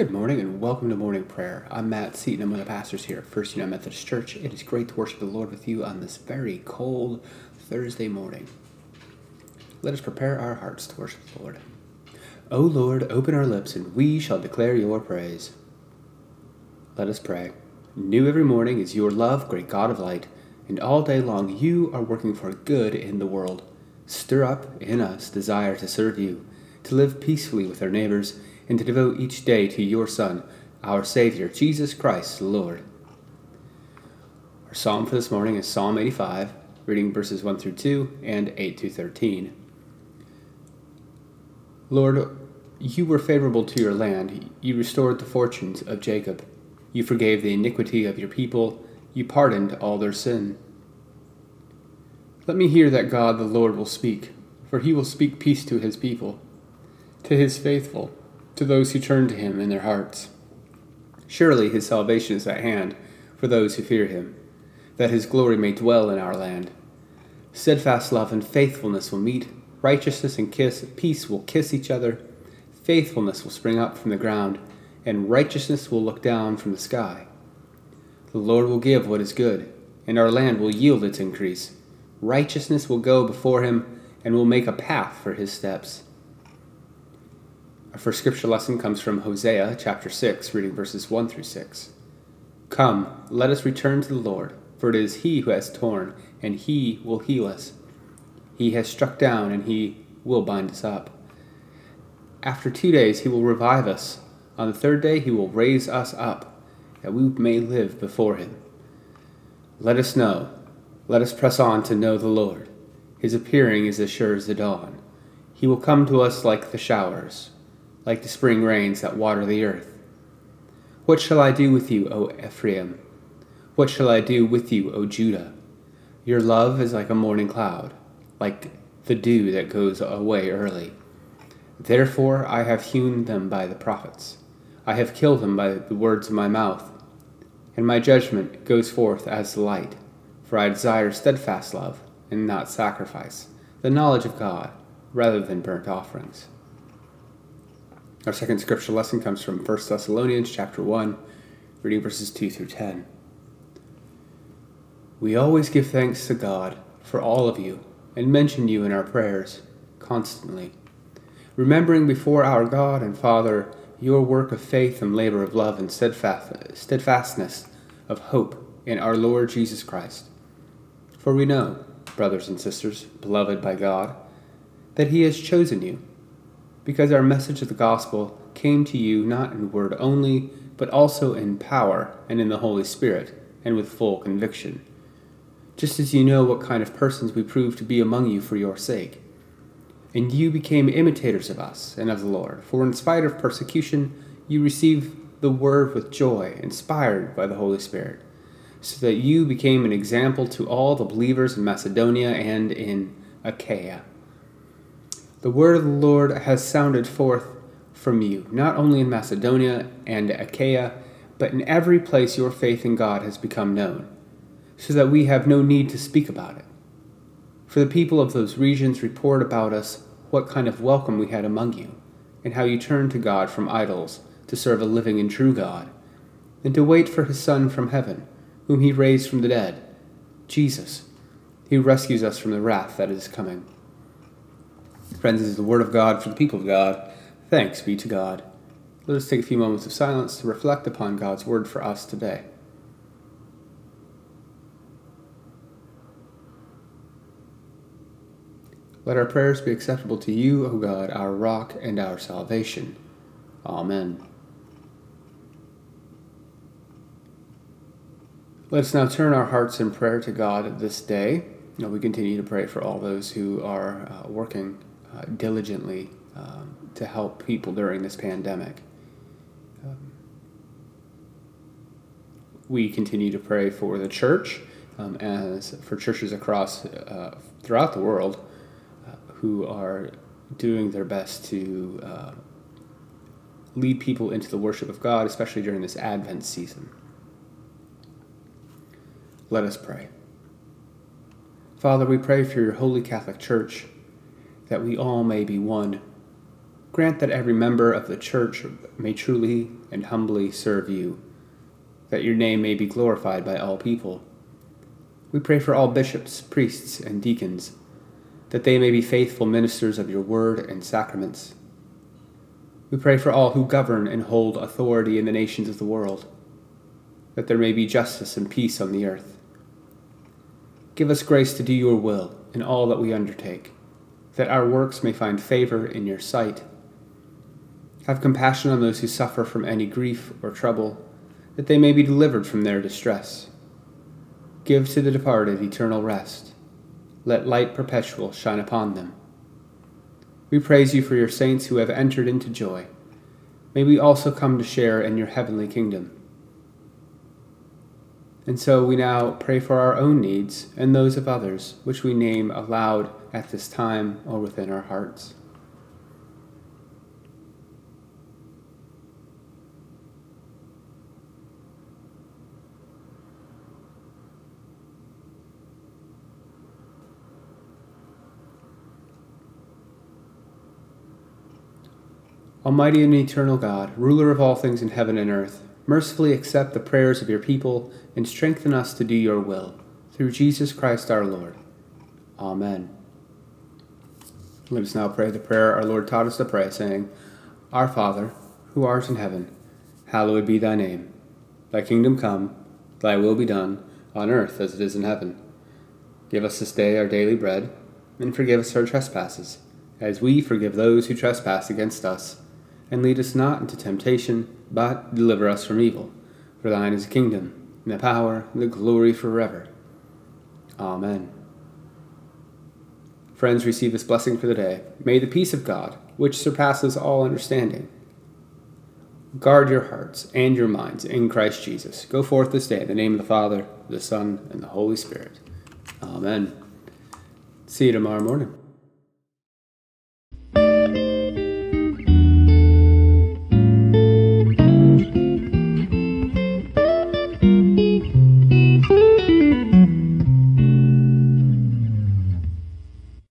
Good morning and welcome to morning prayer. I'm Matt Seaton. I'm one of the pastors here at First United Methodist Church. It is great to worship the Lord with you on this very cold Thursday morning. Let us prepare our hearts to worship the Lord. O Lord, open our lips and we shall declare your praise. Let us pray. New every morning is your love, great God of light, and all day long you are working for good in the world. Stir up in us desire to serve you, to live peacefully with our neighbors and to devote each day to your Son, our Savior, Jesus Christ, Lord. Our psalm for this morning is Psalm 85, reading verses 1 through 2 and 8 through 13. Lord, you were favorable to your land. You restored the fortunes of Jacob. You forgave the iniquity of your people. You pardoned all their sin. Let me hear that God the Lord will speak, for he will speak peace to his people, to his faithful to those who turn to him in their hearts. Surely his salvation is at hand for those who fear him, that his glory may dwell in our land. Steadfast love and faithfulness will meet, righteousness and kiss, peace will kiss each other, faithfulness will spring up from the ground, and righteousness will look down from the sky. The Lord will give what is good, and our land will yield its increase. Righteousness will go before him, and will make a path for his steps. First scripture lesson comes from Hosea chapter 6, reading verses 1 through 6. Come, let us return to the Lord, for it is He who has torn, and He will heal us. He has struck down, and He will bind us up. After two days He will revive us. On the third day He will raise us up, that we may live before Him. Let us know, let us press on to know the Lord. His appearing is as sure as the dawn. He will come to us like the showers like the spring rains that water the earth. What shall I do with you, O Ephraim? What shall I do with you, O Judah? Your love is like a morning cloud, like the dew that goes away early. Therefore I have hewn them by the prophets. I have killed them by the words of my mouth. And my judgment goes forth as the light. For I desire steadfast love, and not sacrifice, the knowledge of God, rather than burnt offerings. Our second scripture lesson comes from 1 Thessalonians chapter 1, reading verses 2 through 10. We always give thanks to God for all of you and mention you in our prayers constantly, remembering before our God and Father your work of faith and labor of love and steadfastness of hope in our Lord Jesus Christ. For we know, brothers and sisters, beloved by God, that He has chosen you because our message of the gospel came to you not in word only, but also in power and in the Holy Spirit, and with full conviction. Just as you know what kind of persons we proved to be among you for your sake. And you became imitators of us and of the Lord, for in spite of persecution, you received the word with joy, inspired by the Holy Spirit, so that you became an example to all the believers in Macedonia and in Achaia. The word of the Lord has sounded forth from you, not only in Macedonia and Achaia, but in every place your faith in God has become known, so that we have no need to speak about it. For the people of those regions report about us what kind of welcome we had among you, and how you turned to God from idols to serve a living and true God, and to wait for his Son from heaven, whom he raised from the dead, Jesus, who rescues us from the wrath that is coming. Friends, this is the word of God for the people of God. Thanks be to God. Let us take a few moments of silence to reflect upon God's word for us today. Let our prayers be acceptable to you, O God, our rock and our salvation. Amen. Let us now turn our hearts in prayer to God this day. We continue to pray for all those who are uh, working uh, diligently um, to help people during this pandemic. Um, we continue to pray for the church, um, as for churches across uh, throughout the world uh, who are doing their best to uh, lead people into the worship of God, especially during this Advent season. Let us pray. Father, we pray for your holy Catholic Church that we all may be one, Grant that every member of the church may truly and humbly serve you, that your name may be glorified by all people. We pray for all bishops, priests, and deacons, that they may be faithful ministers of your word and sacraments. We pray for all who govern and hold authority in the nations of the world, that there may be justice and peace on the earth. Give us grace to do your will in all that we undertake, that our works may find favor in your sight. Have compassion on those who suffer from any grief or trouble, that they may be delivered from their distress. Give to the departed eternal rest. Let light perpetual shine upon them. We praise you for your saints who have entered into joy. May we also come to share in your heavenly kingdom. And so we now pray for our own needs and those of others, which we name aloud at this time or within our hearts. Almighty and eternal God, ruler of all things in heaven and earth, mercifully accept the prayers of your people and strengthen us to do your will. Through Jesus Christ our Lord. Amen. Let us now pray the prayer our Lord taught us to pray, saying, Our Father, who art in heaven, hallowed be thy name. Thy kingdom come, thy will be done, on earth as it is in heaven. Give us this day our daily bread, and forgive us our trespasses, as we forgive those who trespass against us and lead us not into temptation, but deliver us from evil. For thine is the kingdom, and the power, and the glory forever. Amen. Friends, receive this blessing for the day. May the peace of God, which surpasses all understanding, guard your hearts and your minds in Christ Jesus. Go forth this day in the name of the Father, the Son, and the Holy Spirit. Amen. See you tomorrow morning.